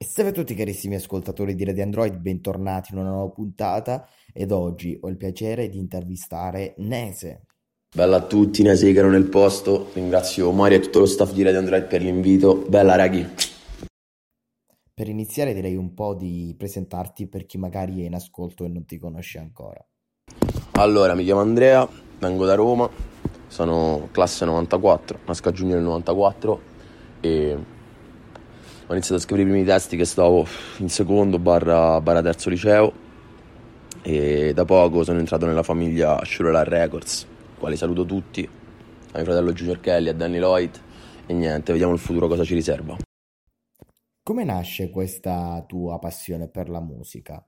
E salve a tutti carissimi ascoltatori di Radio Android, bentornati in una nuova puntata ed oggi ho il piacere di intervistare Nese. Bella a tutti, Nese che ero nel posto, ringrazio Mario e tutto lo staff di Radio Android per l'invito, bella raghi. Per iniziare direi un po' di presentarti per chi magari è in ascolto e non ti conosce ancora. Allora, mi chiamo Andrea, vengo da Roma, sono classe 94, nasco a giugno del 94 e ho iniziato a scrivere i primi testi che stavo in secondo barra, barra terzo liceo e da poco sono entrato nella famiglia Shurola Records, quali saluto tutti, a mio fratello Junior Kelly, a Danny Lloyd e niente, vediamo il futuro cosa ci riserva. Come nasce questa tua passione per la musica?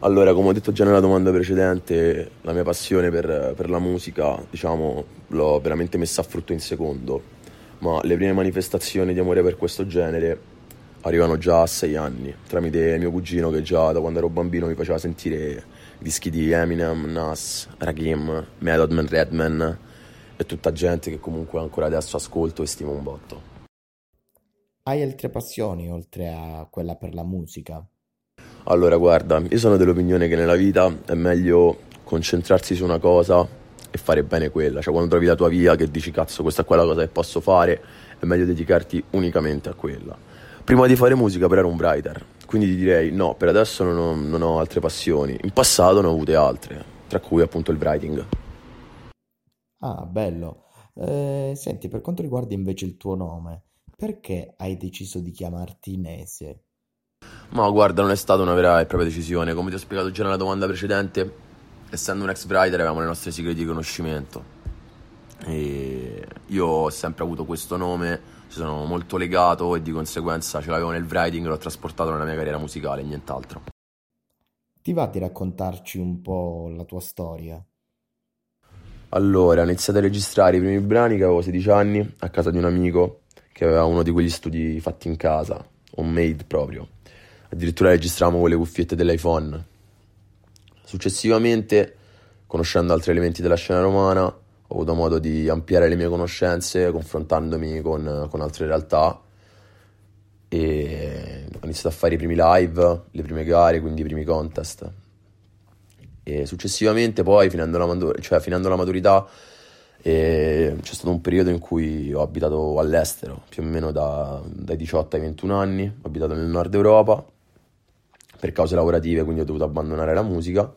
Allora, come ho detto già nella domanda precedente, la mia passione per, per la musica, diciamo, l'ho veramente messa a frutto in secondo ma le prime manifestazioni di amore per questo genere arrivano già a sei anni, tramite mio cugino che già da quando ero bambino mi faceva sentire dischi di Eminem, Nas, Rakim, Method Man, Redman e tutta gente che comunque ancora adesso ascolto e stimo un botto. Hai altre passioni oltre a quella per la musica? Allora, guarda, io sono dell'opinione che nella vita è meglio concentrarsi su una cosa e fare bene quella. Cioè, quando trovi la tua via, che dici cazzo, questa è quella cosa che posso fare, è meglio dedicarti unicamente a quella. Prima di fare musica, però, ero un writer, quindi ti direi no, per adesso non ho, non ho altre passioni. In passato ne ho avute altre, tra cui appunto il writing. Ah, bello. Eh, senti, per quanto riguarda invece il tuo nome, perché hai deciso di chiamarti Nese? Ma guarda, non è stata una vera e propria decisione. Come ti ho spiegato già nella domanda precedente, essendo un ex writer avevamo le nostre sigle di riconoscimento e io ho sempre avuto questo nome, ci sono molto legato e di conseguenza ce l'avevo nel writing e l'ho trasportato nella mia carriera musicale e nient'altro. Ti va di raccontarci un po' la tua storia? Allora, ho iniziato a registrare i primi brani che avevo 16 anni a casa di un amico che aveva uno di quegli studi fatti in casa, homemade proprio. Addirittura registravamo con le cuffiette dell'iPhone Successivamente, conoscendo altri elementi della scena romana, ho avuto modo di ampliare le mie conoscenze confrontandomi con, con altre realtà e ho iniziato a fare i primi live, le prime gare, quindi i primi contest. E successivamente poi, finendo la, cioè, finendo la maturità, c'è stato un periodo in cui ho abitato all'estero, più o meno da, dai 18 ai 21 anni, ho abitato nel nord Europa per cause lavorative, quindi ho dovuto abbandonare la musica.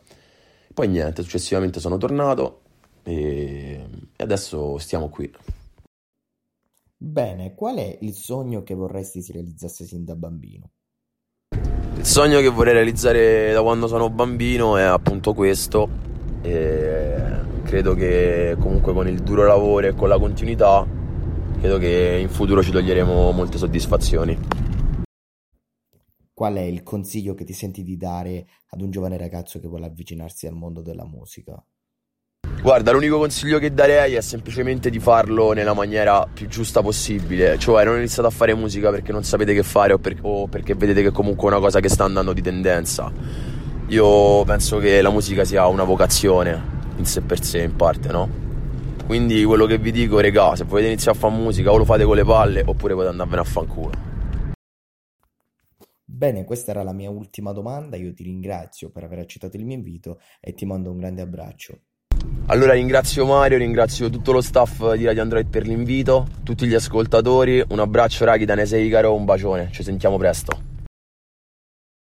Poi niente, successivamente sono tornato e, adesso stiamo qui. Bene, qual è il sogno che vorresti si realizzasse sin da bambino? Il sogno che vorrei realizzare da quando sono bambino è appunto questo. E credo che comunque con il duro lavoro e con la continuità, credo che in futuro ci toglieremo molte soddisfazioni. Qual è il consiglio che ti senti di dare ad un giovane ragazzo che vuole avvicinarsi al mondo della musica? Guarda, l'unico consiglio che darei è semplicemente di farlo nella maniera più giusta possibile, cioè non iniziate a fare musica perché non sapete che fare o, per, o, perché vedete che comunque è una cosa che sta andando di tendenza. Io penso che la musica sia una vocazione in sé per sé, in parte, no? Quindi quello che vi dico, regà, se volete iniziare a fare musica o lo fate con le palle oppure potete andarvene a fanculo. Bene, questa era la mia ultima domanda, io ti ringrazio per aver accettato il mio invito e ti mando un grande abbraccio. Allora ringrazio Mario, ringrazio tutto lo staff di Radio Android per l'invito, tutti gli ascoltatori, un abbraccio raghi da Nesei Caro, un bacione, ci sentiamo presto.